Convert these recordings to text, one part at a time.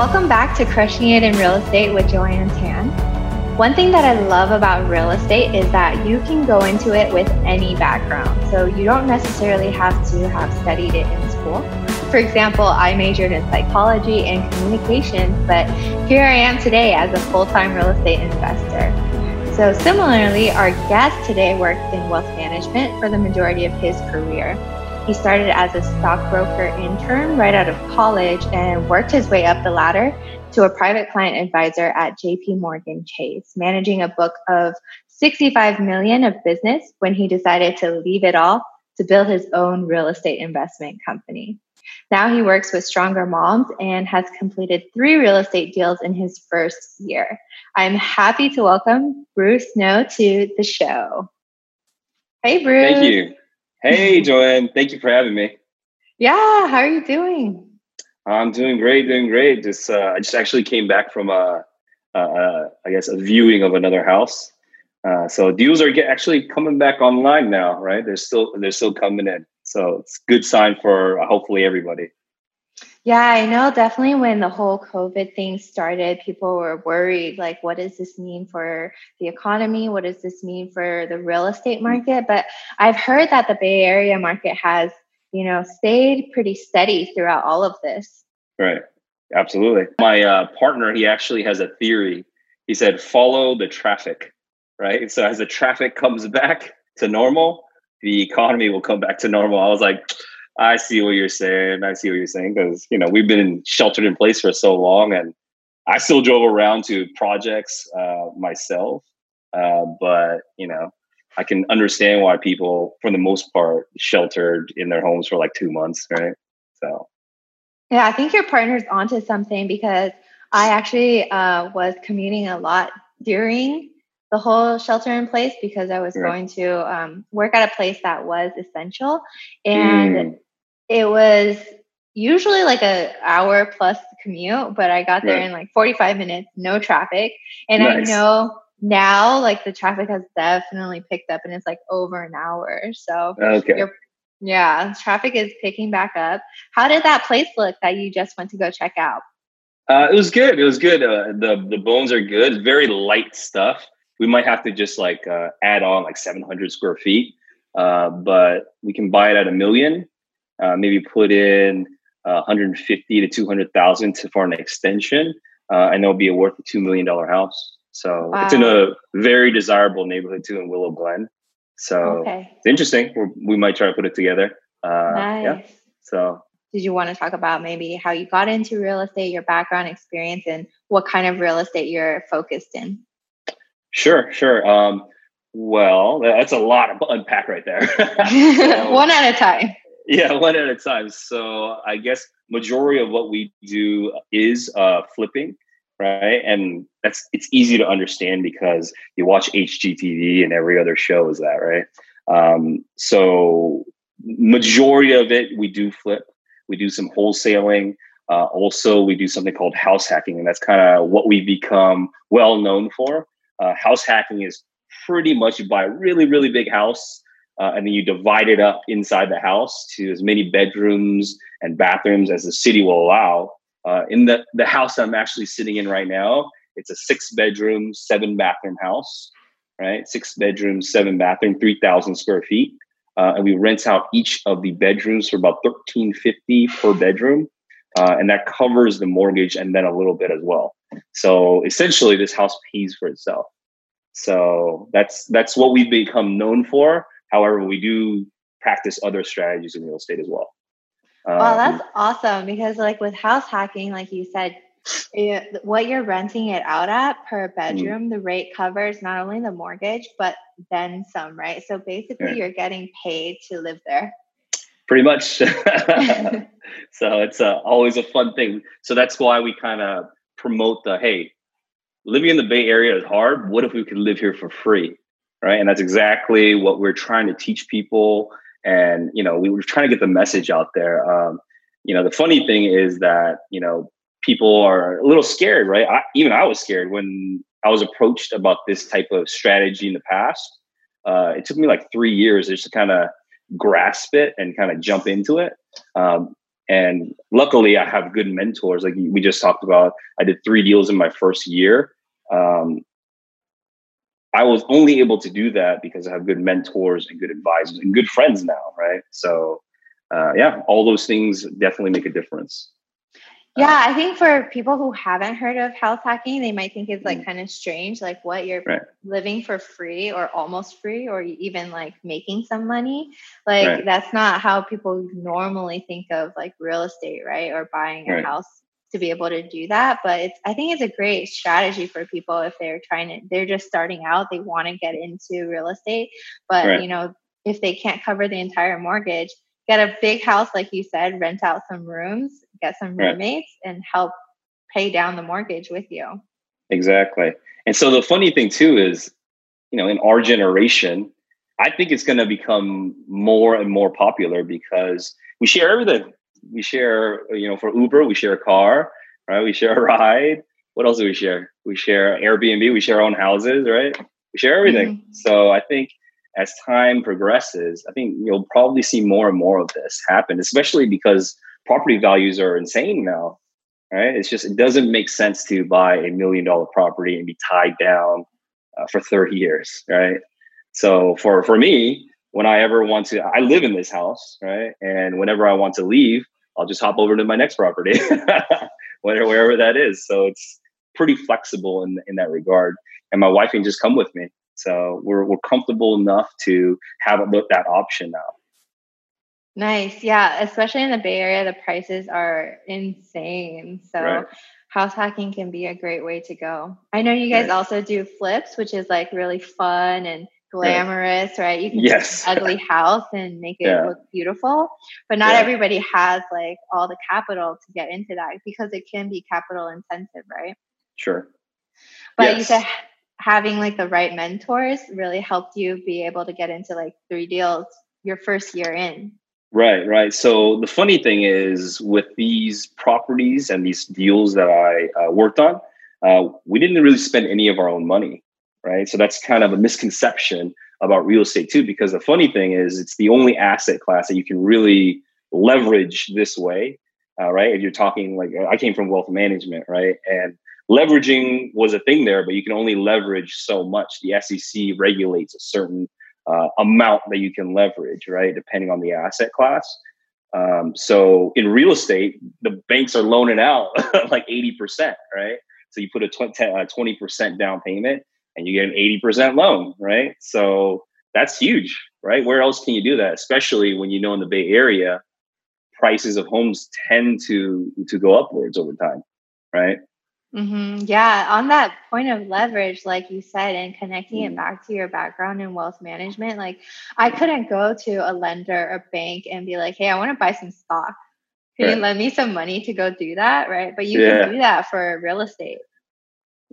Welcome back to Crushing It in Real Estate with Joanne Tan. One thing that I love about real estate is that you can go into it with any background. So you don't necessarily have to have studied it in school. For example, I majored in psychology and communications, but here I am today as a full time real estate investor. So, similarly, our guest today worked in wealth management for the majority of his career. He started as a stockbroker intern right out of college and worked his way up the ladder to a private client advisor at JP Morgan Chase, managing a book of 65 million of business when he decided to leave it all to build his own real estate investment company. Now he works with Stronger Moms and has completed three real estate deals in his first year. I'm happy to welcome Bruce Snow to the show. Hey, Bruce. Thank you. Hey, Joanne. Thank you for having me. Yeah. How are you doing? I'm doing great. Doing great. Just uh, I just actually came back from a, a, a I guess a viewing of another house. Uh, so deals are get, actually coming back online now, right? They're still they're still coming in. So it's good sign for uh, hopefully everybody. Yeah, I know definitely when the whole COVID thing started, people were worried like, what does this mean for the economy? What does this mean for the real estate mm. market? But I've heard that the Bay Area market has, you know, stayed pretty steady throughout all of this. Right. Absolutely. My uh, partner, he actually has a theory. He said, follow the traffic, right? So as the traffic comes back to normal, the economy will come back to normal. I was like, I see what you're saying. I see what you're saying because you know we've been sheltered in place for so long, and I still drove around to projects uh, myself. Uh, but you know, I can understand why people, for the most part, sheltered in their homes for like two months, right? So, yeah, I think your partner's onto something because I actually uh, was commuting a lot during the whole shelter in place because I was going to um, work at a place that was essential, and mm it was usually like a hour plus commute, but I got there right. in like 45 minutes, no traffic. And nice. I know now like the traffic has definitely picked up and it's like over an hour. So okay. yeah, traffic is picking back up. How did that place look that you just went to go check out? Uh, it was good. It was good. Uh, the the bones are good. Very light stuff. We might have to just like uh, add on like 700 square feet, uh, but we can buy it at a million uh, maybe put in uh, 150 to 200,000 for an extension, uh, and it'll be a worth a two million dollar house. So wow. it's in a very desirable neighborhood too in Willow Glen. So okay. it's interesting. We're, we might try to put it together. Uh, nice. Yeah. So did you want to talk about maybe how you got into real estate, your background experience, and what kind of real estate you're focused in? Sure, sure. Um, well, that's a lot of unpack right there. One at a time yeah one at a time. So i guess majority of what we do is uh, flipping right? And that's it's easy to understand because you watch hgtv and every other show is that right? Um, so majority of it we do flip. We do some wholesaling. Uh, also we do something called house hacking and that's kind of what we become well known for. Uh, house hacking is pretty much you buy a really really big house uh, and then you divide it up inside the house to as many bedrooms and bathrooms as the city will allow. Uh, in the, the house I'm actually sitting in right now, it's a six bedroom, seven bathroom house, right? Six bedroom, seven bathroom, 3,000 square feet. Uh, and we rent out each of the bedrooms for about 1350 per bedroom. Uh, and that covers the mortgage and then a little bit as well. So essentially, this house pays for itself. So that's that's what we've become known for. However, we do practice other strategies in real estate as well. Um, well, that's awesome because, like, with house hacking, like you said, it, what you're renting it out at per mm. bedroom, mm the rate covers not only the mortgage, but then some, right? So basically, yeah. you're getting paid to live there. Pretty much. so it's uh, always a fun thing. So that's why we kind of promote the hey, living in the Bay Area is hard. What if we could live here for free? Right? And that's exactly what we're trying to teach people. And you know, we were trying to get the message out there. Um, you know, the funny thing is that you know people are a little scared, right? I, even I was scared when I was approached about this type of strategy in the past. Uh, it took me like three years just to kind of grasp it and kind of jump into it. Um, And luckily, I have good mentors. Like we just talked about, I did three deals in my first year. Um, I was only able to do that because I have good mentors and good advisors and good friends now, right? So, uh, yeah, all those things definitely make a difference. Yeah, I think for people who haven't heard of house hacking, they might think it's like mm. kind of strange, like what you're right. living for free or almost free, or even like making some money. Like right. that's not how people normally think of like real estate, right? Or buying a right. house to be able to do that. But it's I think it's a great strategy for people if they're trying to they're just starting out, they want to get into real estate, but you know if they can't cover the entire mortgage, get a big house like you said, rent out some rooms get some roommates right. and help pay down the mortgage with you. Exactly. And so the funny thing too is, you know, in our generation, I think it's going to become more and more popular because we share everything. We share, you know, for Uber, we share a car, right? We share a ride. What else do we share? We share Airbnb. We share our own houses, right? We share everything. Mm-hmm. So I think as time progresses, I think you'll probably see more and more of this happen, especially because property values are insane now right it's just it doesn't make sense to buy a million dollar property and be tied down uh, for 30 years right so for for me when i ever want to i live in this house right and whenever i want to leave i'll just hop over to my next property whatever wherever that is so it's pretty flexible in in that regard and my wife can just come with me so we're we're comfortable enough to have that option now Nice. Yeah. Especially in the Bay Area, the prices are insane. So right. house hacking can be a great way to go. I know you guys right. also do flips, which is like really fun and glamorous, right? right? You can yes. ugly house and make it yeah. look beautiful. But not yeah. everybody has like all the capital to get into that because it can be capital intensive, right? Sure. But yes. you said having like the right mentors really helped you be able to get into like three deals your first year in. Right, right. So the funny thing is, with these properties and these deals that I uh, worked on, uh, we didn't really spend any of our own money, right? So that's kind of a misconception about real estate too. Because the funny thing is, it's the only asset class that you can really leverage this way, uh, right? If you're talking like I came from wealth management, right, and leveraging was a thing there, but you can only leverage so much. The SEC regulates a certain uh, amount that you can leverage, right? Depending on the asset class. Um, so in real estate, the banks are loaning out like 80%, right? So you put a 20% down payment and you get an 80% loan, right? So that's huge, right? Where else can you do that? Especially when you know in the Bay Area, prices of homes tend to to go upwards over time, right? Mm-hmm. Yeah, on that point of leverage, like you said, and connecting it back to your background in wealth management, like I couldn't go to a lender or bank and be like, "Hey, I want to buy some stock. Can right. you lend me some money to go do that?" Right? But you yeah. can do that for real estate.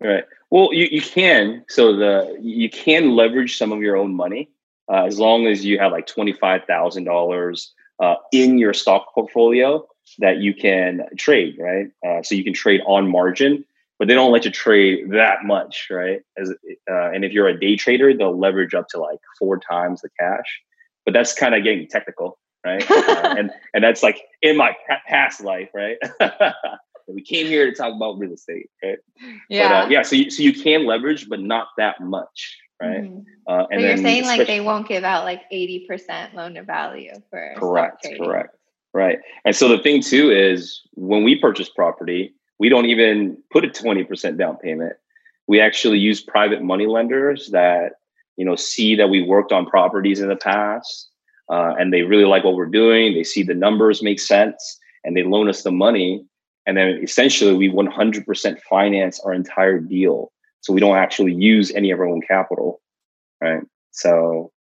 Right. Well, you, you can. So the you can leverage some of your own money uh, as long as you have like twenty five thousand uh, dollars in your stock portfolio that you can trade, right? Uh, so you can trade on margin, but they don't let you trade that much, right? As uh, and if you're a day trader, they'll leverage up to like four times the cash. But that's kind of getting technical, right? uh, and and that's like in my past life, right? we came here to talk about real estate, right? Yeah, but, uh, yeah. So you, so you can leverage, but not that much, right? Mm-hmm. Uh, and you're saying like they won't give out like eighty percent loan to value for correct, correct. Right. And so the thing too is when we purchase property, we don't even put a 20% down payment. We actually use private money lenders that, you know, see that we worked on properties in the past uh, and they really like what we're doing. They see the numbers make sense and they loan us the money. And then essentially we 100% finance our entire deal. So we don't actually use any of our own capital. Right. So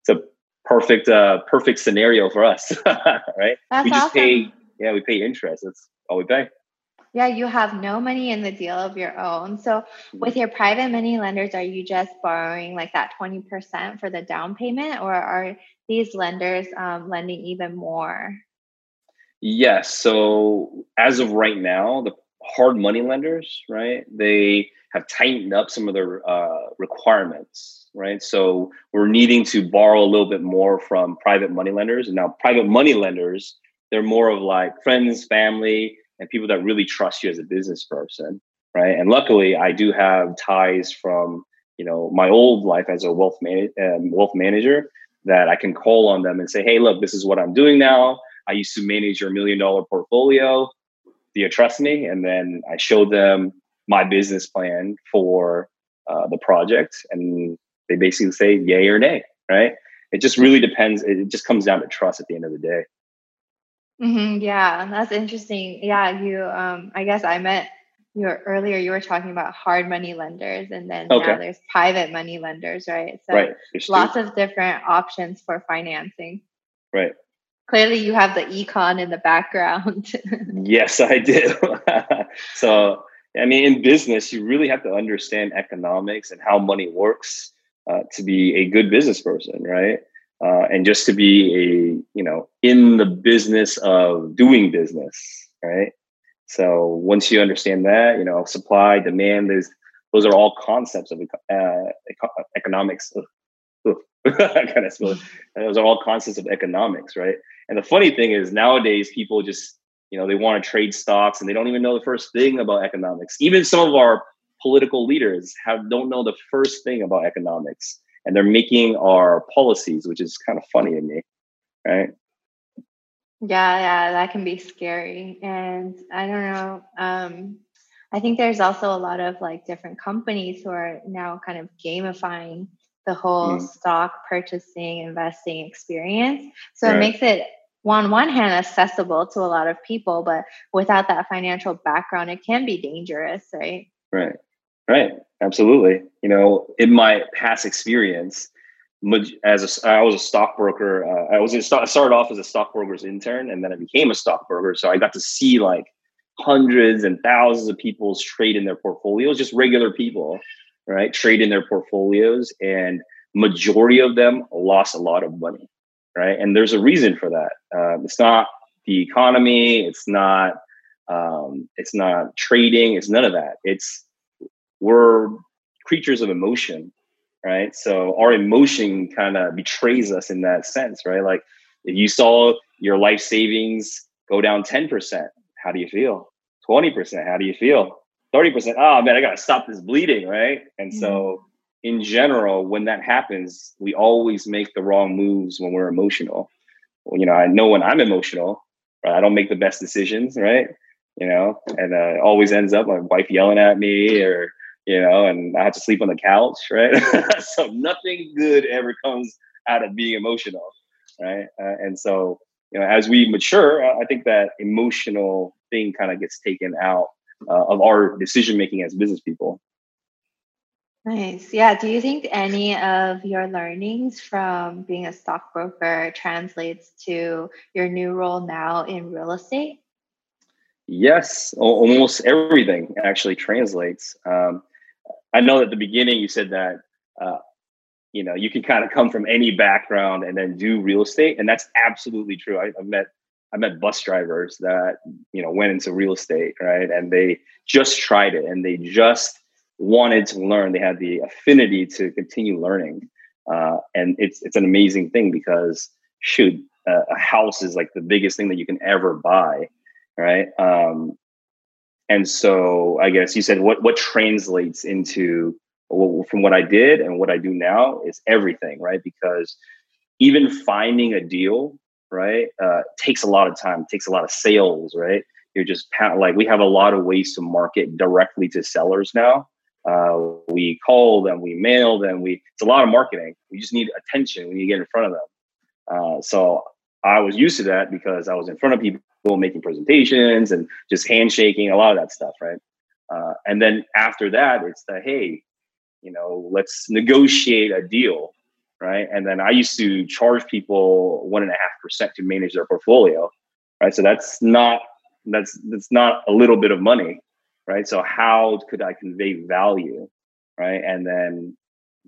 it's a perfect uh perfect scenario for us right That's we just awesome. pay yeah we pay interest that's all we pay yeah you have no money in the deal of your own so with your private money lenders are you just borrowing like that 20% for the down payment or are these lenders um, lending even more yes so as of right now the hard money lenders right they have tightened up some of their uh, requirements, right? So we're needing to borrow a little bit more from private money lenders. And now private money lenders they're more of like friends, family, and people that really trust you as a business person, right? And luckily, I do have ties from you know my old life as a wealth man- um, wealth manager that I can call on them and say, hey, look, this is what I'm doing now. I used to manage your million dollar portfolio. Do you trust me? And then I showed them my business plan for uh, the project, and they basically say yay or nay, right? It just really depends. It just comes down to trust at the end of the day. Mm-hmm, yeah, that's interesting. Yeah, you. Um, I guess I met you earlier. You were talking about hard money lenders, and then okay. now there's private money lenders, right? So right. lots of different options for financing. Right. Clearly, you have the econ in the background. yes, I do. so, I mean, in business, you really have to understand economics and how money works uh, to be a good business person, right? uh, and just to be a you know in the business of doing business right so once you understand that you know supply demand is those are all concepts of uh, economics kind of those are all concepts of economics right and the funny thing is nowadays people just you know they want to trade stocks and they don't even know the first thing about economics even some of our political leaders have don't know the first thing about economics and they're making our policies, which is kind of funny to me, right? Yeah, yeah, that can be scary. And I don't know. Um, I think there's also a lot of like different companies who are now kind of gamifying the whole mm. stock purchasing, investing experience. So right. it makes it on one hand accessible to a lot of people, but without that financial background, it can be dangerous, right? Right. Right. Absolutely. You know, in my past experience, as a, I was a stockbroker, uh, I was in, I started off as a stockbroker's intern, and then I became a stockbroker. So I got to see like hundreds and thousands of people's trade in their portfolios, just regular people, right? Trade in their portfolios, and majority of them lost a lot of money, right? And there's a reason for that. Um, it's not the economy. It's not. Um, it's not trading. It's none of that. It's we're creatures of emotion, right? So our emotion kind of betrays us in that sense, right? Like if you saw your life savings go down 10%, how do you feel? 20%, how do you feel? 30%, oh man, I got to stop this bleeding, right? And mm-hmm. so in general, when that happens, we always make the wrong moves when we're emotional. Well, you know, I know when I'm emotional, right? I don't make the best decisions, right? You know, and uh, always ends up my wife yelling at me or you know, and I have to sleep on the couch, right? so nothing good ever comes out of being emotional, right? Uh, and so, you know, as we mature, I think that emotional thing kind of gets taken out uh, of our decision making as business people. Nice. Yeah. Do you think any of your learnings from being a stockbroker translates to your new role now in real estate? Yes, almost everything actually translates. Um, I know at the beginning you said that uh, you know you can kind of come from any background and then do real estate, and that's absolutely true. I, have met I met bus drivers that you know went into real estate, right, and they just tried it and they just wanted to learn. They had the affinity to continue learning, uh, and it's it's an amazing thing because shoot, a house is like the biggest thing that you can ever buy, right? Um, and so I guess you said what what translates into well, from what I did and what I do now is everything, right? Because even finding a deal, right, uh, takes a lot of time, takes a lot of sales, right? You're just like we have a lot of ways to market directly to sellers now. Uh, we call them, we mail them, we it's a lot of marketing. We just need attention when you get in front of them. Uh, so I was used to that because I was in front of people making presentations and just handshaking, a lot of that stuff, right? Uh, and then after that, it's the hey, you know, let's negotiate a deal, right? And then I used to charge people one and a half percent to manage their portfolio, right? So that's not that's that's not a little bit of money, right? So how could I convey value, right? And then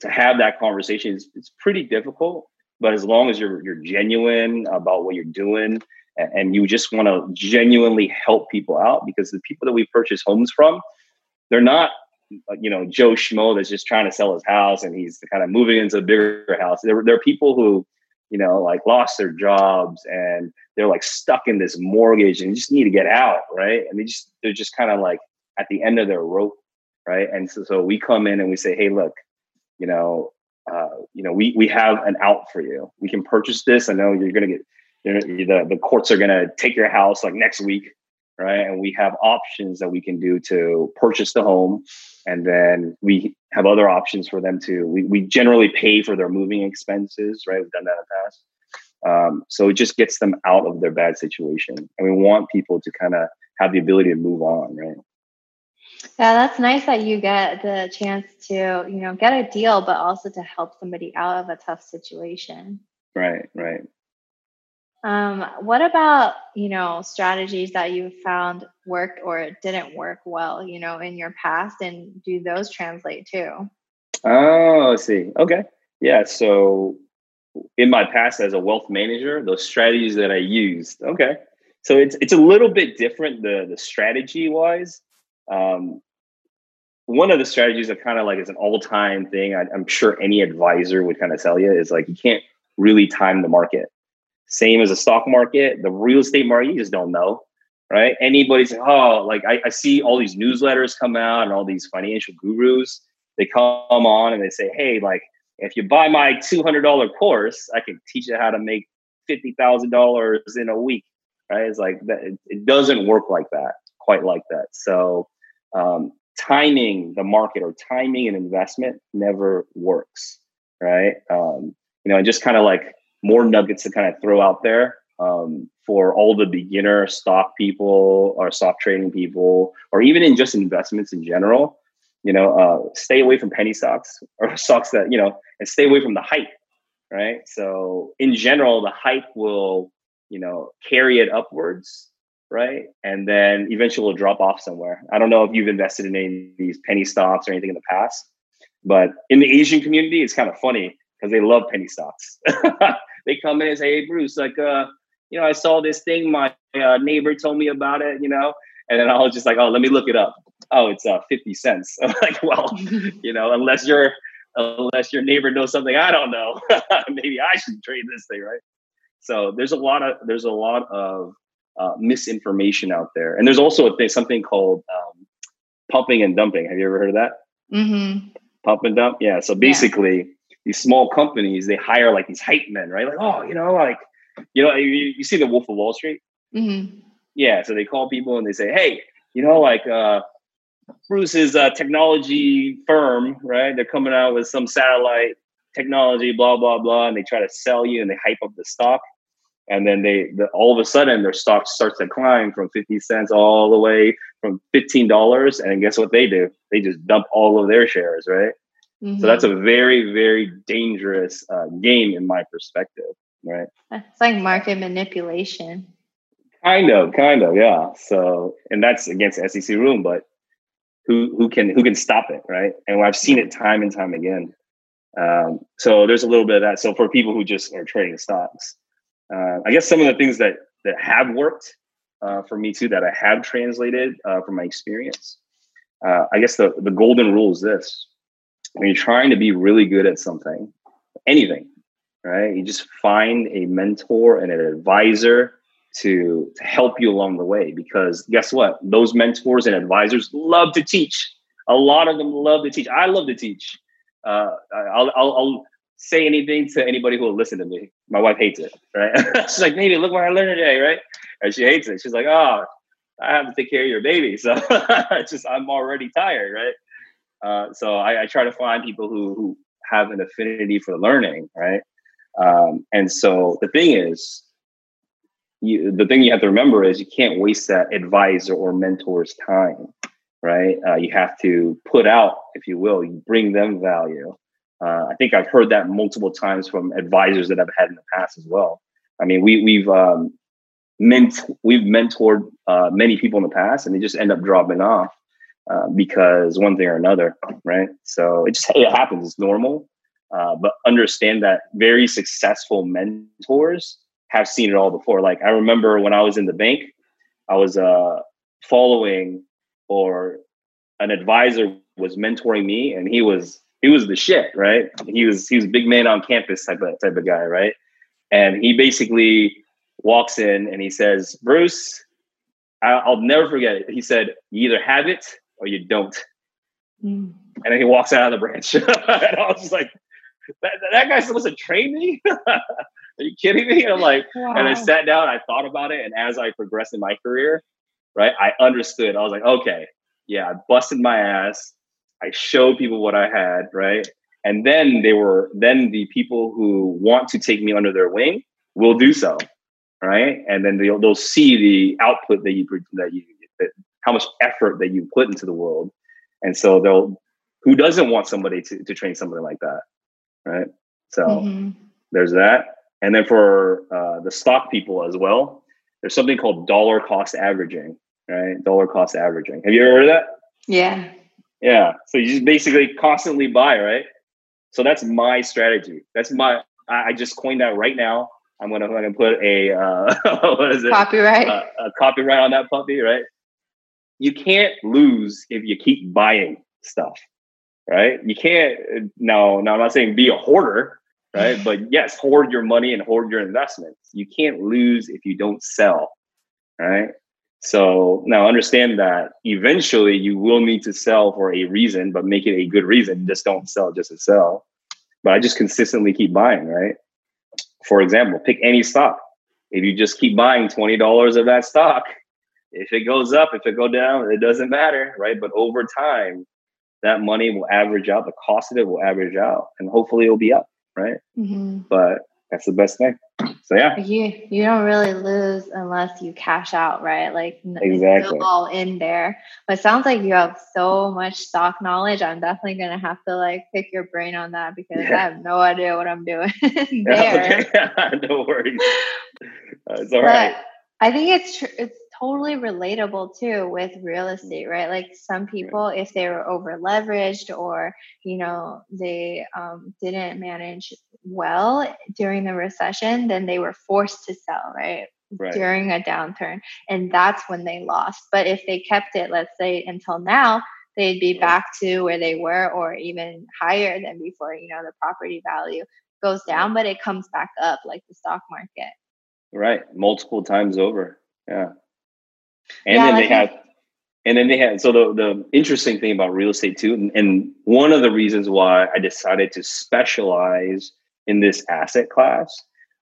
to have that conversation is it's pretty difficult, but as long as you're you're genuine about what you're doing and you just want to genuinely help people out because the people that we purchase homes from, they're not, you know, Joe Schmo that's just trying to sell his house and he's kind of moving into a bigger house. There, there are people who, you know, like lost their jobs and they're like stuck in this mortgage and just need to get out, right? And they just they're just kind of like at the end of their rope, right? And so, so we come in and we say, hey, look, you know, uh, you know, we we have an out for you. We can purchase this. I know you're gonna get you know, the the courts are gonna take your house like next week, right? And we have options that we can do to purchase the home, and then we have other options for them to. We we generally pay for their moving expenses, right? We've done that in the past. Um, so it just gets them out of their bad situation, and we want people to kind of have the ability to move on, right? Yeah, that's nice that you get the chance to, you know, get a deal, but also to help somebody out of a tough situation. Right, right. Um, what about, you know, strategies that you found worked or didn't work well, you know, in your past and do those translate too? Oh, I see. Okay. Yeah. So in my past as a wealth manager, those strategies that I used. Okay. So it's it's a little bit different the the strategy wise. Um, one of the strategies that kind of like is an all time thing. I, I'm sure any advisor would kind of tell you is like you can't really time the market. Same as the stock market, the real estate market, you just don't know, right? Anybody's oh, like I, I see all these newsletters come out and all these financial gurus. They come on and they say, hey, like if you buy my $200 course, I can teach you how to make $50,000 in a week. Right? It's like that. It, it doesn't work like that, quite like that. So, um, timing the market or timing an investment never works. Right? Um, you know, and just kind of like more nuggets to kind of throw out there um, for all the beginner stock people or stock trading people, or even in just investments in general you know uh, stay away from penny stocks or stocks that you know and stay away from the hype right? So in general the hype will you know carry it upwards right? And then eventually it'll drop off somewhere. I don't know if you've invested in any of these penny stocks or anything in the past but in the asian community it's kind of funny because they love penny stocks they come in and say hey bruce like uh you know i saw this thing my uh, neighbor told me about it you know and then i was just like oh let me look it up oh, it's uh, 50 cents. I'm like, well, you know, unless your unless your neighbor knows something I don't know, maybe I should trade this thing, right? So there's a lot of there's a lot of uh, misinformation out there, and there's also a thing, something called um, pumping and dumping. Have you ever heard of that? Mm-hmm. Pump and dump. Yeah. So basically. These small companies they hire like these hype men, right? Like, oh, you know, like you know, you, you see the Wolf of Wall Street. Mm-hmm. Yeah. So they call people and they say, hey, you know, like uh, Bruce's uh, technology firm, right? They're coming out with some satellite technology, blah blah blah, and they try to sell you and they hype up the stock, and then they the, all of a sudden their stock starts to climb from fifty cents all the way from fifteen dollars, and guess what they do? They just dump all of their shares, right? Mm-hmm. So that's a very very dangerous uh, game in my perspective, right? It's like market manipulation. Kind of, kind of, yeah. So, and that's against SEC room, but who who can who can stop it, right? And I've seen it time and time again. Um, so there's a little bit of that. So for people who just are trading stocks, uh, I guess some of the things that that have worked uh, for me too that I have translated uh, from my experience. Uh, I guess the the golden rule is this: when you're trying to be really good at something, anything, right? You just find a mentor and an advisor to, to help you along the way because guess what? Those mentors and advisors love to teach. A lot of them love to teach. I love to teach. Uh, I'll, I'll, I'll, say anything to anybody who will listen to me. My wife hates it right? She's like maybe look what i learned today right? And she hates it. She's like oh i have to take care of your baby. So just i'm already tired right uh, so I, I, try to find people who, who have an affinity for learning right um, and so the thing is you, the thing you have to remember is you can't waste that advisor or mentor's time, right? Uh, you have to put out, if you will, you bring them value. Uh, I think I've heard that multiple times from advisors that I've had in the past as well. I mean, we, we've um, ment- we've mentored uh, many people in the past, and they just end up dropping off uh, because one thing or another, right? So it just it happens. It's normal, uh, but understand that very successful mentors have seen it all before. Like I remember when I was in the bank, I was uh, following or an advisor was mentoring me, and he was he was the shit, right? He was he was big man on campus type of type of guy, right? And he basically walks in and he says, Bruce, I'll never forget it. He said, You either have it or you don't. Mm. And then he walks out of the branch. and I was just like, that, that guy's supposed to train me? Are you kidding me? And I'm like, wow. and I sat down, I thought about it. And as I progressed in my career, right, I understood. I was like, okay, yeah, I busted my ass. I showed people what I had, right? And then they were, then the people who want to take me under their wing will do so, right? And then they'll, they'll see the output that you, that you, that, how much effort that you put into the world. And so they'll, who doesn't want somebody to, to train somebody like that? right? So mm-hmm. there's that. And then for uh, the stock people as well, there's something called dollar cost averaging, right? Dollar cost averaging. Have you ever heard of that? Yeah. Yeah. So you just basically constantly buy, right? So that's my strategy. That's my. I, I just coined that right now. I'm gonna, I'm gonna put a uh, what is it? Copyright. Uh, a copyright on that puppy, right? You can't lose if you keep buying stuff right? You can't. No, no, I'm not saying be a hoarder, right? but yes, hoard your money and hoard your investments. You can't lose if you don't sell, right? So now understand that eventually you will need to sell for a reason, but make it a good reason. Just don't sell just to sell. But I just consistently keep buying, right? For example, pick any stock. If you just keep buying $20 of that stock, if it goes up, if it go down, it doesn't matter, right? But over time, that money will average out, the cost of it will average out, and hopefully it'll be up, right? Mm-hmm. But that's the best thing. So yeah, you you don't really lose unless you cash out, right? Like exactly all in there. But it sounds like you have so much stock knowledge. I'm definitely gonna have to like pick your brain on that because yeah. I have no idea what I'm doing there. no worries. Uh, it's all but right. I think it's tr- it's totally relatable too with real estate, right? Like some people, if they were over leveraged or, you know, they um, didn't manage well during the recession, then they were forced to sell, right? right? During a downturn. And that's when they lost. But if they kept it, let's say until now, they'd be back to where they were or even higher than before, you know, the property value goes down, but it comes back up like the stock market. Right. Multiple times over. Yeah. And yeah, then they have, and then they had, so the, the interesting thing about real estate too, and, and one of the reasons why I decided to specialize in this asset class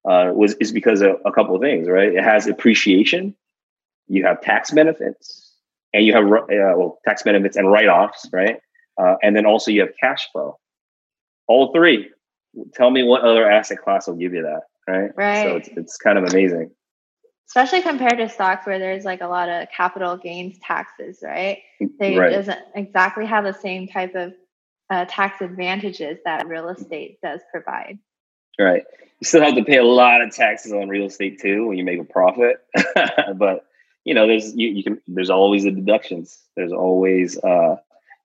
uh, was, is because of a couple of things, right? It has appreciation, you have tax benefits, and you have uh, well, tax benefits and write-offs, right? Uh, and then also you have cash flow. All three. Tell me what other asset class will give you that, right? Right. So it's, it's kind of amazing especially compared to stocks where there's like a lot of capital gains taxes, right? They right. doesn't exactly have the same type of uh, tax advantages that real estate does provide. Right. You still have to pay a lot of taxes on real estate too when you make a profit, but you know, there's you, you can there's always the deductions. There's always uh,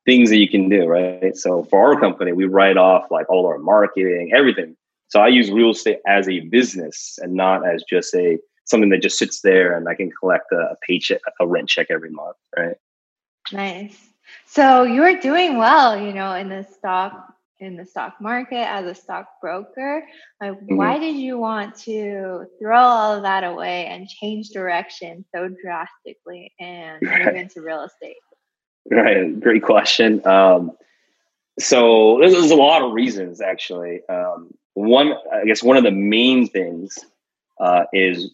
things that you can do, right? So for our company, we write off like all our marketing, everything. So I use real estate as a business and not as just a something that just sits there and I can collect a, a paycheck, a rent check every month, right? Nice. So you are doing well, you know, in the stock in the stock market as a stock broker. Like, mm-hmm. why did you want to throw all of that away and change direction so drastically and right. move into real estate? Right, great question. Um, so there's, there's, a lot of reasons actually. Um, one, I guess, one of the main things uh, is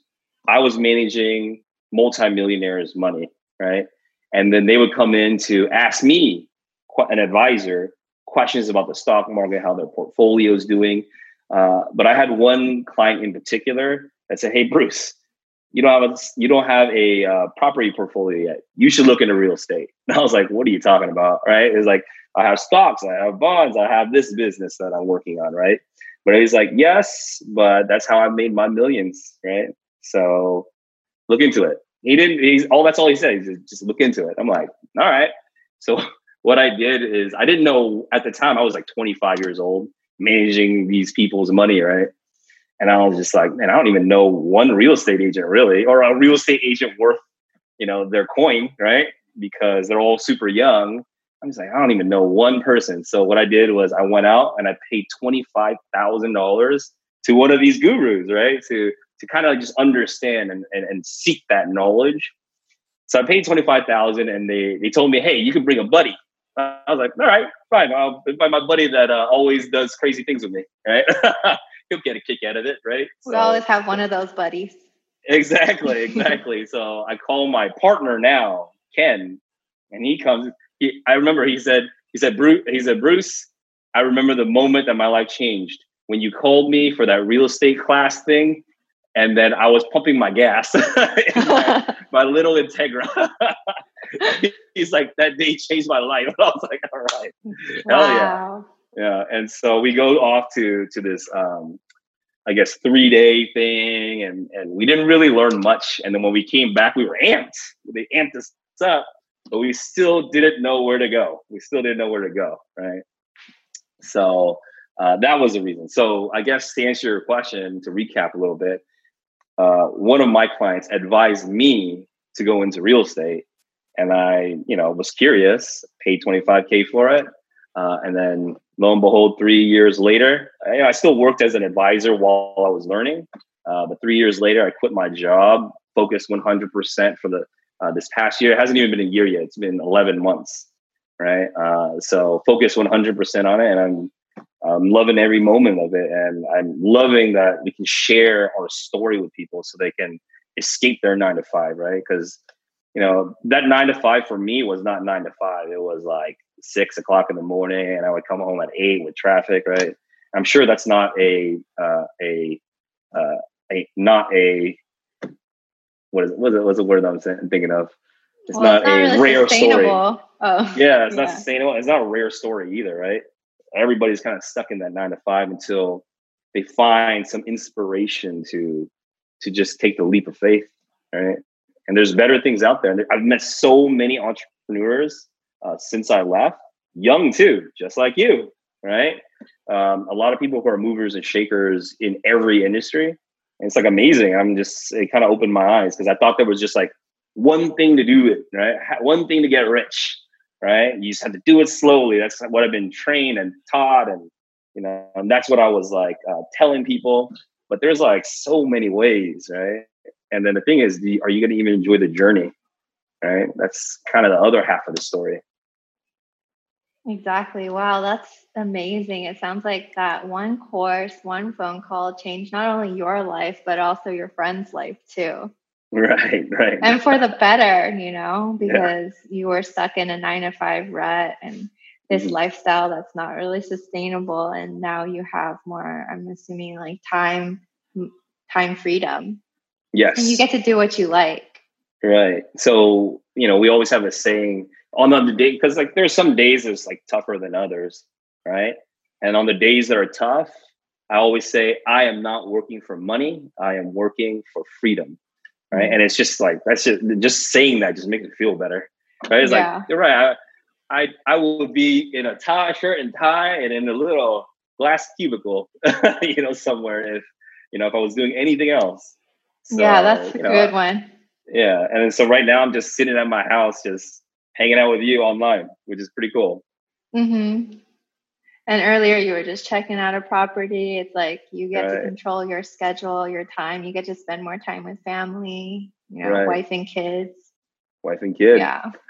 I was managing multimillionaires' money, right? And then they would come in to ask me, an advisor, questions about the stock market, how their portfolio is doing. Uh, but I had one client in particular that said, "Hey, Bruce, you don't have a you don't have a uh, property portfolio yet. You should look into real estate." And I was like, "What are you talking about?" Right? It's like I have stocks, I have bonds, I have this business that I'm working on, right? But he's like, "Yes, but that's how I made my millions, right?" So look into it. He didn't, he's all that's all he said. He's just look into it. I'm like, all right. So what I did is I didn't know at the time I was like 25 years old managing these people's money, right? And I was just like, man, I don't even know one real estate agent really, or a real estate agent worth, you know, their coin, right? Because they're all super young. I'm just like, I don't even know one person. So what I did was I went out and I paid twenty five thousand dollars to one of these gurus, right? To to kind of like just understand and, and, and seek that knowledge. So I paid 25,000 and they, they told me, hey, you can bring a buddy. I was like, all right, fine. I'll invite my buddy that uh, always does crazy things with me, right? He'll get a kick out of it, right? We so, always have one of those buddies. Exactly, exactly. so I call my partner now, Ken, and he comes. He, I remember he said, he said, Bruce, he said, Bruce, I remember the moment that my life changed when you called me for that real estate class thing and then I was pumping my gas my, my, little Integra. He's like, that day changed my life. And I was like, all right, wow. hell yeah, yeah. And so we go off to to this, um, I guess, three day thing, and and we didn't really learn much. And then when we came back, we were amped. They amped us up, but we still didn't know where to go. We still didn't know where to go, right? So. Uh, that was the reason. So I guess to answer your question, to recap a little bit, uh, one of my clients advised me to go into real estate, and I, you know, was curious, paid 25k for it, uh, and then lo and behold, three years later, I, you know, I still worked as an advisor while I was learning, uh, but three years later, I quit my job, focused 100% for the uh, this past year. It hasn't even been a year yet; it's been 11 months, right? Uh, so focus 100% on it, and I'm I'm loving every moment of it. And I'm loving that we can share our story with people so they can escape their nine to five, right? Because, you know, that nine to five for me was not nine to five. It was like six o'clock in the morning and I would come home at eight with traffic, right? I'm sure that's not a, uh, a, uh, a, not a, what is it? What's, it, what's the word I'm thinking of? It's well, not it's not a really rare story. Oh, yeah, it's yeah. not sustainable. It's not a rare story either, right? Everybody's kind of stuck in that nine to five until they find some inspiration to to just take the leap of faith right? And there's better things out there. I've met so many entrepreneurs uh, since i left young too just like you right? Um, a lot of people who are movers and shakers in every industry. And it's like amazing. I'm just it kind of opened my eyes because i thought there was just like one thing to do it right? One thing to get rich right? You just have to do it slowly. That's what I've been trained and taught, and you know, and that's what I was like uh, telling people. But there's like so many ways, right? And then the thing is, are you going to even enjoy the journey? Right? That's kind of the other half of the story. Exactly. Wow, that's amazing. It sounds like that one course, one phone call changed not only your life, but also your friend's life too. Right, right. And for the better, you know, because yeah. you were stuck in a nine to five rut and this mm-hmm. lifestyle that's not really sustainable. And now you have more, I'm assuming, like time, time freedom. Yes. And you get to do what you like. Right. So, you know, we always have a saying on the day, because like there's some days that's like tougher than others, right? And on the days that are tough, I always say, I am not working for money. I am working for freedom right? And it's just like that's just just saying that just makes me feel better, right? It's yeah. like you're right. I, I I will be in a tie shirt and tie and in a little glass cubicle, you know, somewhere if you know if I was doing anything else. So, yeah, that's a you know, good one. Yeah, and so right now I'm just sitting at my house, just hanging out with you online, which is pretty cool. Mm-hmm. And earlier you were just checking out a property. It's like you get right. to control your schedule, your time. You get to spend more time with family, you know, right. wife and kids. Wife and kids. Yeah.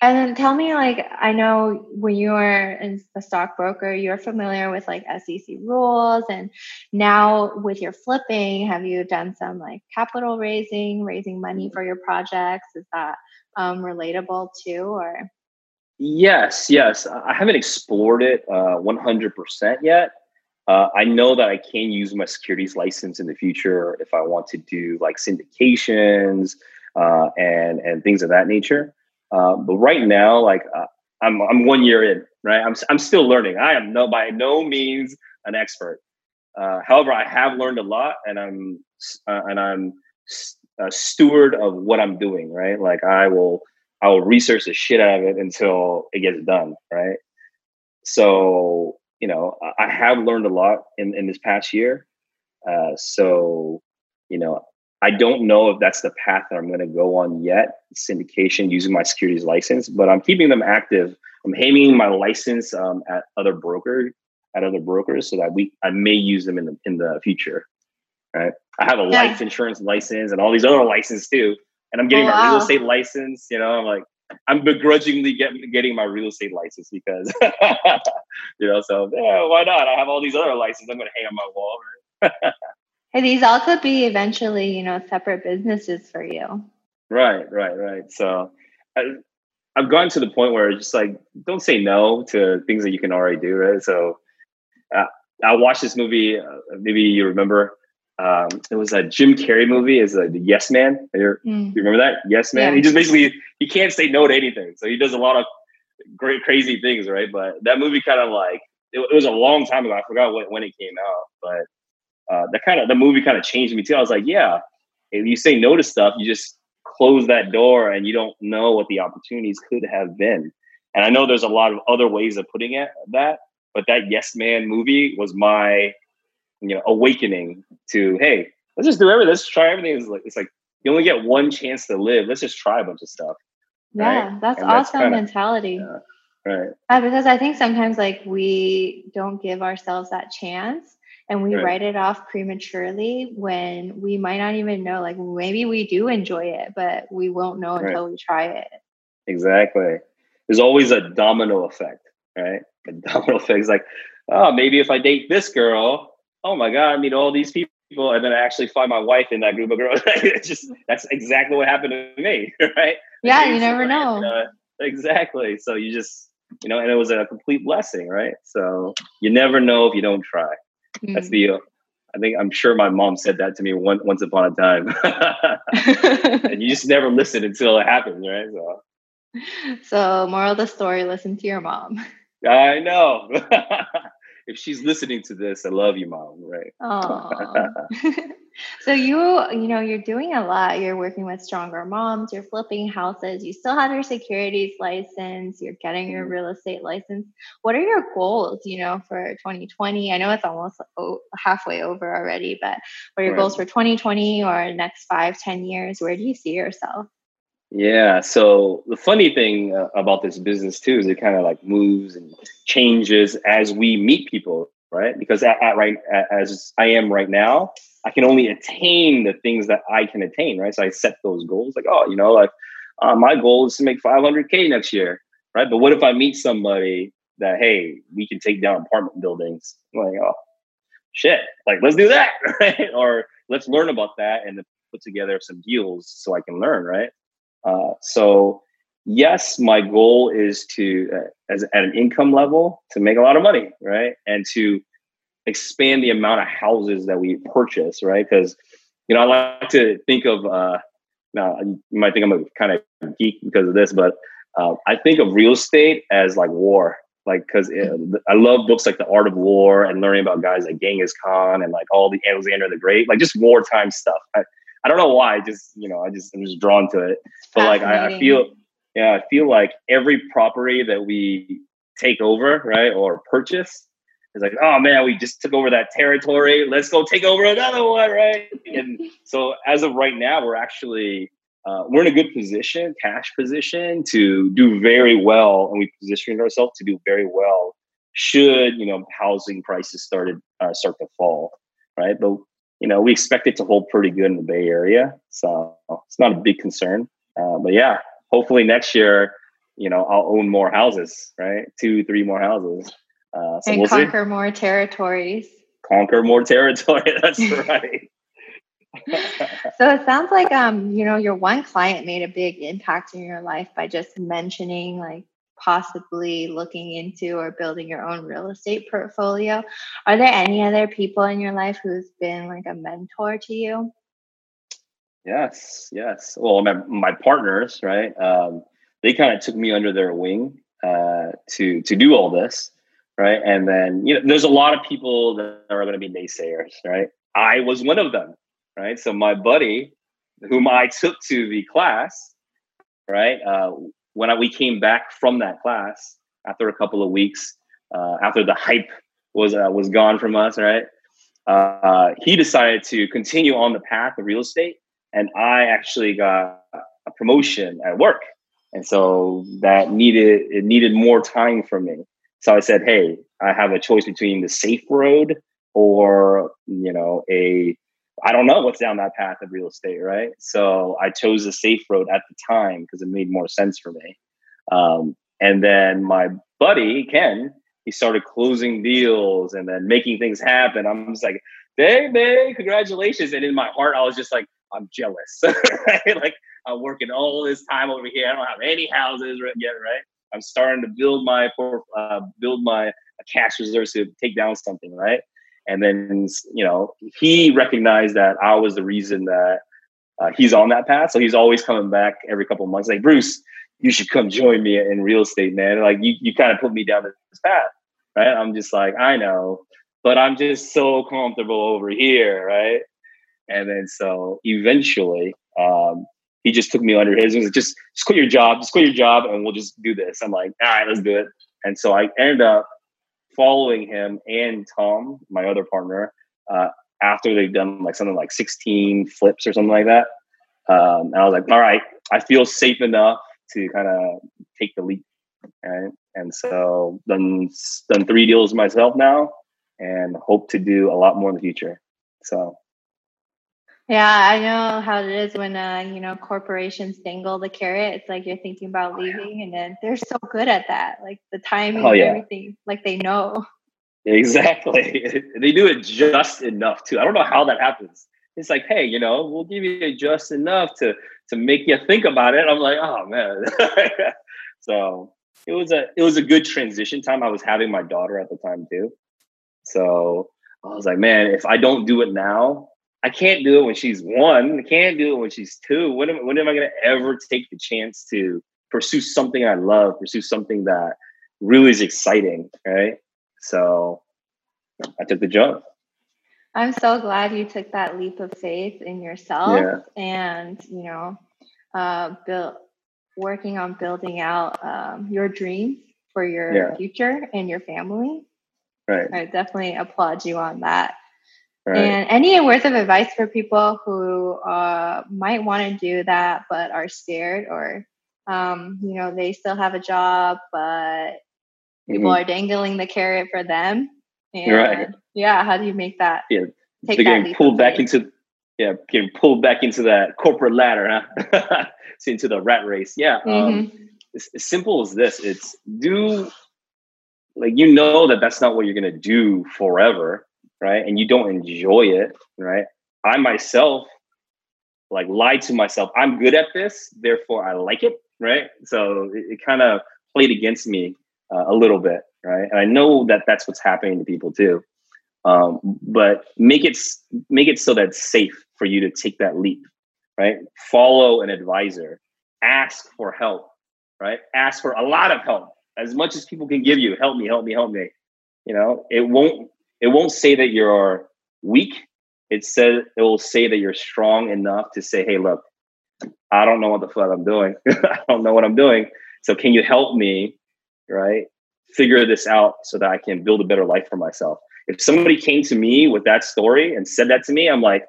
and then tell me, like, I know when you were a stockbroker, you're familiar with like SEC rules. And now with your flipping, have you done some like capital raising, raising money for your projects? Is that um, relatable too, or? Yes, yes. I haven't explored it uh, 100% yet. Uh, I know that I can use my securities license in the future if I want to do like syndications uh, and and things of that nature. Uh, but right now, like uh, I'm I'm one year in, right? I'm I'm still learning. I am no by no means an expert. Uh, however, I have learned a lot, and I'm and I'm a steward of what I'm doing. Right, like I will I will research the shit out of it until it gets done, right? So, you know, I have learned a lot in, in this past year. Uh, so, you know, I don't know if that's the path that I'm going to go on yet, syndication using my securities license, but I'm keeping them active. I'm aiming my license um, at other broker at other brokers so that we I may use them in the in the future. Right. I have a yeah. life insurance license and all these other licenses too. And I'm getting oh, my wow. real estate license. You know, I'm like, I'm begrudgingly getting getting my real estate license because, you know, so yeah, why not? I have all these other licenses I'm going to hang on my wall. hey, these all could be eventually, you know, separate businesses for you. Right, right, right. So I, I've gotten to the point where it's just like, don't say no to things that you can already do, right? So uh, I watched this movie. Uh, maybe you remember. Um, it was a Jim Carrey movie. Is a Yes Man. Mm. You remember that? Yes Man. Yeah. He just basically he can't say no to anything. So he does a lot of great crazy things, right? But that movie kind of like it, it, was a long time ago. I forgot when, when it came out, but uh, that kind of the movie kind of changed me too. I was like, yeah, if you say no to stuff, you just close that door and you don't know what the opportunities could have been. And I know there's a lot of other ways of putting it that, but that Yes Man movie was my, you know, awakening to hey, let's just do everything. Let's try everything. It's like it's like you only get one chance to live. Let's just try a bunch of stuff. Yeah, right? that's and awesome that's kinda, mentality. Yeah, right. Uh, because I think sometimes like we don't give ourselves that chance and we right. write it off prematurely when we might not even know like maybe we do enjoy it but we won't know right. until we try it exactly there's always a domino effect right a domino effect is like oh maybe if i date this girl oh my god i meet all these people and then i actually find my wife in that group of girls it's just that's exactly what happened to me right yeah you never know uh, exactly so you just you know and it was a complete blessing right so you never know if you don't try Mm. That's the. Uh, I think I'm sure my mom said that to me one, once upon a time, and you just never listen until it happens, right? So. So, moral of the story: listen to your mom. I know. If she's listening to this, I love you, mom. Right. so you, you know, you're doing a lot. You're working with stronger moms. You're flipping houses. You still have your securities license. You're getting your real estate license. What are your goals? You know, for 2020. I know it's almost halfway over already, but what are your right. goals for 2020 or next five, ten years? Where do you see yourself? Yeah. So the funny thing uh, about this business too is it kind of like moves and changes as we meet people, right? Because at, at right as I am right now, I can only attain the things that I can attain, right? So I set those goals, like, oh, you know, like uh, my goal is to make 500k next year, right? But what if I meet somebody that hey, we can take down apartment buildings? I'm like, oh, shit, like let's do that, right? Or let's learn about that and put together some deals so I can learn, right? Uh, so yes, my goal is to, uh, as at an income level, to make a lot of money, right, and to expand the amount of houses that we purchase, right? Because you know, I like to think of. Uh, now, you might think I'm a kind of geek because of this, but uh, I think of real estate as like war. Like, because I love books like The Art of War and learning about guys like Genghis Khan and like all the Alexander the Great, like just wartime stuff. I, I don't know why. I just you know, I just I'm just drawn to it. But like I, I feel, yeah, I feel like every property that we take over, right, or purchase, is like, oh man, we just took over that territory. Let's go take over another one, right? And so as of right now, we're actually uh, we're in a good position, cash position, to do very well, and we positioned ourselves to do very well. Should you know housing prices started uh, start to fall, right? But you know, we expect it to hold pretty good in the Bay Area. So it's not a big concern. Uh, but yeah, hopefully next year, you know, I'll own more houses, right? Two, three more houses. Uh, so and we'll conquer see. more territories. Conquer more territory. That's right. so it sounds like um, you know, your one client made a big impact in your life by just mentioning like possibly looking into or building your own real estate portfolio. Are there any other people in your life who's been like a mentor to you? Yes, yes. Well, my, my partners, right? Um, they kind of took me under their wing uh, to to do all this, right? And then you know, there's a lot of people that are going to be naysayers, right? I was one of them, right? So my buddy, whom I took to the class, right? Uh, when I, we came back from that class after a couple of weeks, uh, after the hype was uh, was gone from us, right? Uh, he decided to continue on the path of real estate, and I actually got a promotion at work, and so that needed it needed more time for me. So I said, "Hey, I have a choice between the safe road or you know a I don't know what's down that path of real estate, right? So I chose the safe road at the time because it made more sense for me. Um, and then my buddy Ken, he started closing deals and then making things happen. I'm just like, hey man, congratulations! And in my heart, I was just like, I'm jealous? Like I'm working all this time over here. I don't have any houses yet, right? I'm starting to build my uh, build my cash reserves to take down something, right? And then you know he recognized that I was the reason that uh, he's on that path. So he's always coming back every couple of months, like Bruce, you should come join me in real estate, man. Like you, you kind of put me down this path, right? I'm just like, I know, but I'm just so comfortable over here, right? And then so eventually, um, he just took me under his. Like, just, just quit your job, just quit your job, and we'll just do this. I'm like, all right, let's do it. And so I ended up following him and Tom, my other partner, uh, after they've done like something like 16 flips or something like that. Um, and I was like, all right, I feel safe enough to kind of take the leap. Right. And so done done three deals myself now and hope to do a lot more in the future. So yeah, I know how it is when uh, you know corporations dangle the carrot. It's like you're thinking about leaving, and then they're so good at that, like the timing oh, yeah. and everything. Like they know. Exactly, they do it just enough too. I don't know how that happens. It's like, hey, you know, we'll give you just enough to to make you think about it. I'm like, oh man. so it was a it was a good transition time. I was having my daughter at the time too. So I was like, man, if I don't do it now, I can't do it when she's one. I can't do it when she's two. When am, when am I going to ever take the chance to pursue something I love, pursue something that really is exciting, right? So I took the jump. I'm so glad you took that leap of faith in yourself yeah. and, you know, uh, build, working on building out um, your dreams for your yeah. future and your family. Right. I definitely applaud you on that. Right. And any words of advice for people who uh, might want to do that but are scared or, um, you know, they still have a job, but people mm-hmm. are dangling the carrot for them. And right. yeah, how do you make that? Yeah, they're getting pulled back into yeah, getting pulled back into that corporate ladder, huh? into the rat race. Yeah. Um, mm-hmm. Um, it's as simple as this. It's do like you know that that's not what you're gonna do forever right? And you don't enjoy it, right? I myself like lied to myself. I'm good at this, therefore I like it, right? So it, it kind of played against me uh, a little bit, right? And I know that that's what's happening to people too. Um, but make it make it so that it's safe for you to take that leap, right? Follow an advisor, ask for help, right? Ask for a lot of help, as much as people can give you. Help me, help me, help me. You know, it won't it won't say that you're weak. It says it will say that you're strong enough to say, "Hey, look, I don't know what the fuck I'm doing. I don't know what I'm doing. So can you help me, right? Figure this out so that I can build a better life for myself." If somebody came to me with that story and said that to me, I'm like,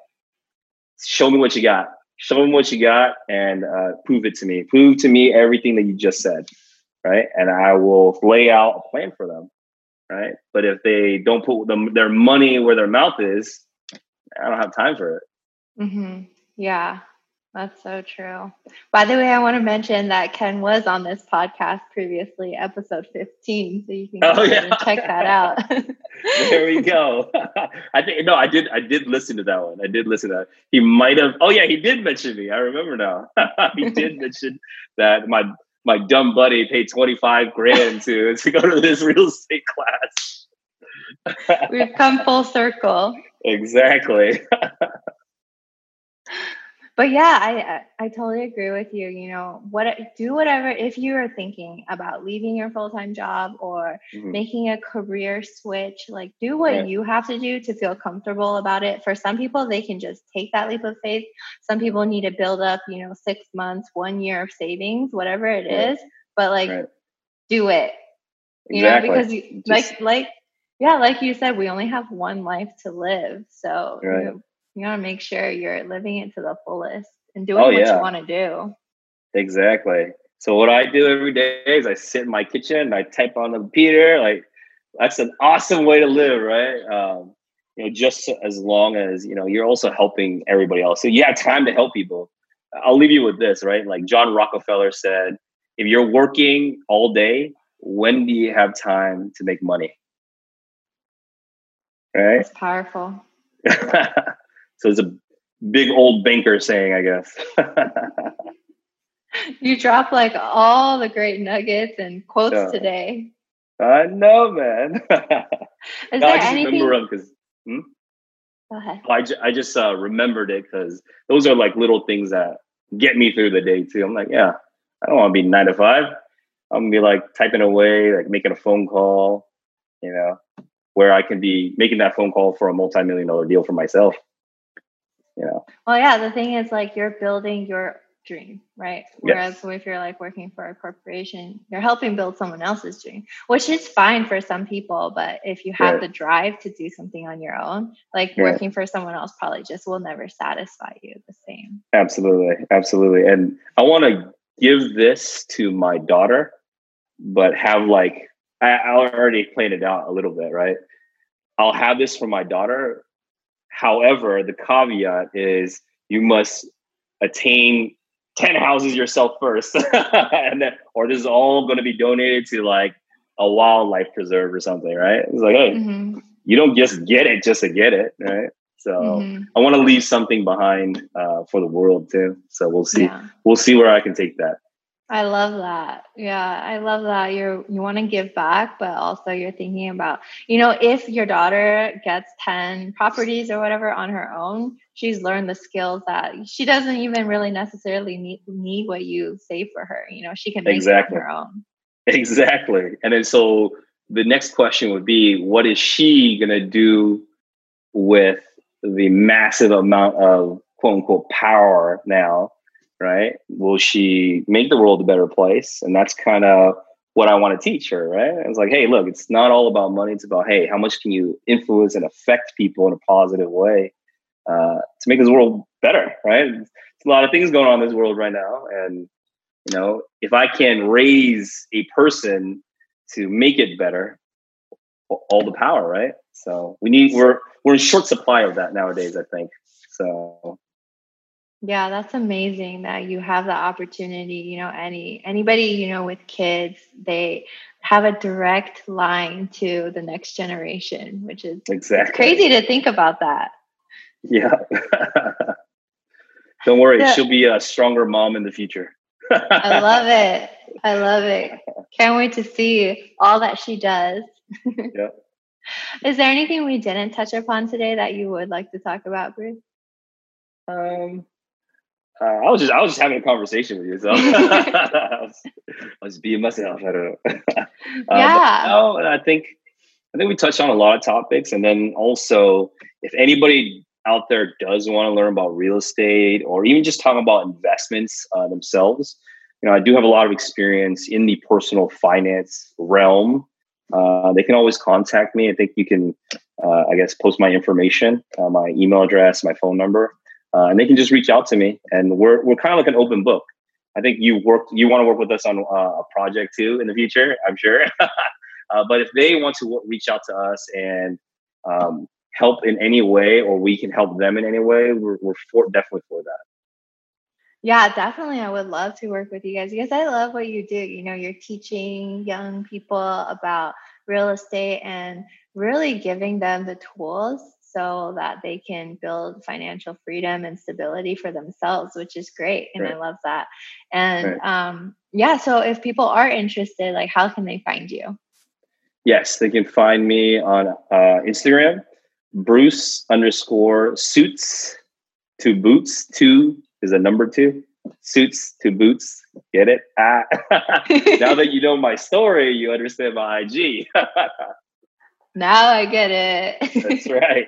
"Show me what you got. Show me what you got, and uh, prove it to me. Prove to me everything that you just said, right? And I will lay out a plan for them." Right? But if they don't put them, their money where their mouth is, I don't have time for it. Mm-hmm. Yeah, that's so true. By the way, I want to mention that Ken was on this podcast previously, episode 15. So you can oh, yeah. check that out. there we go. I think no, I did I did listen to that one. I did listen to that. He might have oh yeah, he did mention me. I remember now. he did mention that my my dumb buddy paid 25 grand to, to go to this real estate class. We've come full circle. Exactly. but yeah, I I totally agree with you. You know, what do whatever if you are thinking about leaving your full time job or mm-hmm. making a career switch, like do what yeah. you have to do to feel comfortable about it. For some people, they can just take that leap of faith. Some people need to build up, you know, six months, one year of savings, whatever it yeah. is. But like, right. do it. You exactly. know, because you, just, like like yeah, like you said, we only have one life to live. So right. you you got to make sure you're living it to the fullest and doing oh, what yeah. you want to do. Exactly. So what I do every day is I sit in my kitchen and I type on the computer. Like that's an awesome way to live, right? Um, you know, just as long as you know you're also helping everybody else. So you have time to help people. I'll leave you with this, right? Like John Rockefeller said, if you're working all day, when do you have time to make money? Right? It's powerful. so it's a big old banker saying, I guess. you drop like all the great nuggets and quotes yeah. today. I know, man. Is no, I just anything... remember them because. Hmm? Go ahead. I, ju- I just uh, remembered it because those are like little things that get me through the day too. I'm like, yeah, I don't want to be nine to five. I'm gonna be like typing away, like making a phone call, you know, where I can be making that phone call for a multi-million dollar deal for myself. You know. Well, yeah. The thing is, like, you're building your dream, right? Whereas yes. if you're like working for a corporation, you're helping build someone else's dream, which is fine for some people. But if you have the drive to do something on your own, like working for someone else probably just will never satisfy you the same. Absolutely. Absolutely. And I want to give this to my daughter, but have like, I, I already planned it out a little bit, right? I'll have this for my daughter. However, the caveat is you must attain 10 houses yourself first and then, or this is all going to be donated to like a wildlife preserve or something right it's like hey mm-hmm. you don't just get it just to get it right so mm-hmm. i want to leave something behind uh, for the world too so we'll see yeah. we'll see where i can take that I love that. Yeah, I love that. You're you want to give back, but also you're thinking about, you know, if your daughter gets 10 properties or whatever on her own, she's learned the skills that she doesn't even really necessarily need need what you say for her. You know, she can make exactly. it on her own. Exactly. And then so the next question would be what is she going to do with the massive amount of quote unquote power now right? Will she make the world a better place? And that's kind of what I want to teach her, right? It's like, hey, look, it's not all about money. It's about, hey, how much can you influence and affect people in a positive way uh, to make this world better, right? There's a lot of things going on in this world right now. And, you know, if I can raise a person to make it better, all the power, right? So we need, we're, we're in short supply of that nowadays, I think. So yeah, that's amazing that you have the opportunity. You know, any anybody you know with kids, they have a direct line to the next generation, which is exactly crazy to think about that. Yeah. Don't worry, yeah. she'll be a stronger mom in the future. I love it. I love it. Can't wait to see all that she does. yeah. Is there anything we didn't touch upon today that you would like to talk about, Bruce? Um, uh, I was just I was just having a conversation with you, so I, was, I was being myself. I don't know. yeah. no, I think I think we touched on a lot of topics, and then also if anybody out there does want to learn about real estate or even just talk about investments uh, themselves, you know, I do have a lot of experience in the personal finance realm. Uh, they can always contact me. I think you can, uh, I guess, post my information, uh, my email address, my phone number uh, and they can just reach out to me. And we're we're kind of like an open book. I think you work you want to work with us on uh, a project too in the future. I'm sure. uh, but if they want to reach out to us and um, help in any way, or we can help them in any way, we're, we're for, definitely for that. Yeah, definitely. I would love to work with you guys because I love what you do. You know, you're teaching young people about real estate and really giving them the tools so that they can build financial freedom and stability for themselves, which is great. And right. I love that. And right. um, yeah, so if people are interested, like how can they find you? Yes, they can find me on uh, Instagram, Bruce underscore suits to boots. Two is a number two. Suits to boots. Get it? Ah. now that you know my story, you understand my IG. Now I get it. That's right.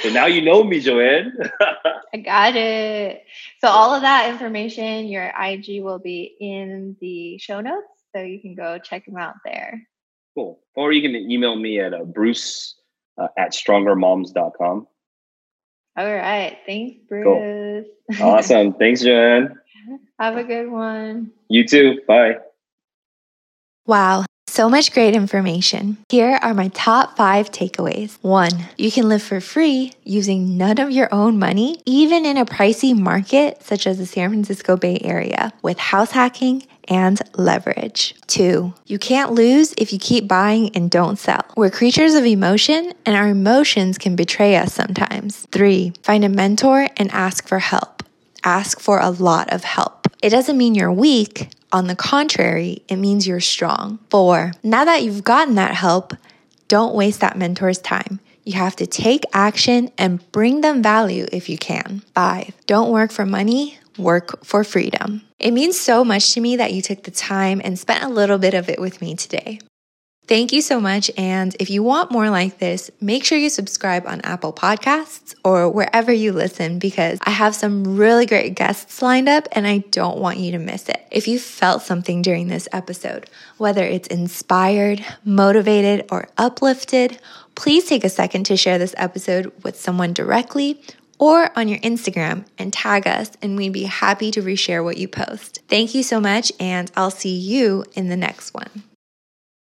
So now you know me, Joanne. I got it. So all of that information, your IG will be in the show notes, so you can go check them out there. Cool. Or you can email me at uh, bruce uh, at strongermoms.com. All right. Thanks, Bruce. Cool. Awesome. Thanks, Joanne. Have a good one. You too. Bye. Wow. So much great information. Here are my top five takeaways. One, you can live for free using none of your own money, even in a pricey market such as the San Francisco Bay Area, with house hacking and leverage. Two, you can't lose if you keep buying and don't sell. We're creatures of emotion and our emotions can betray us sometimes. Three, find a mentor and ask for help. Ask for a lot of help. It doesn't mean you're weak. On the contrary, it means you're strong. Four, now that you've gotten that help, don't waste that mentor's time. You have to take action and bring them value if you can. Five, don't work for money, work for freedom. It means so much to me that you took the time and spent a little bit of it with me today. Thank you so much. And if you want more like this, make sure you subscribe on Apple Podcasts or wherever you listen because I have some really great guests lined up and I don't want you to miss it. If you felt something during this episode, whether it's inspired, motivated, or uplifted, please take a second to share this episode with someone directly or on your Instagram and tag us, and we'd be happy to reshare what you post. Thank you so much, and I'll see you in the next one.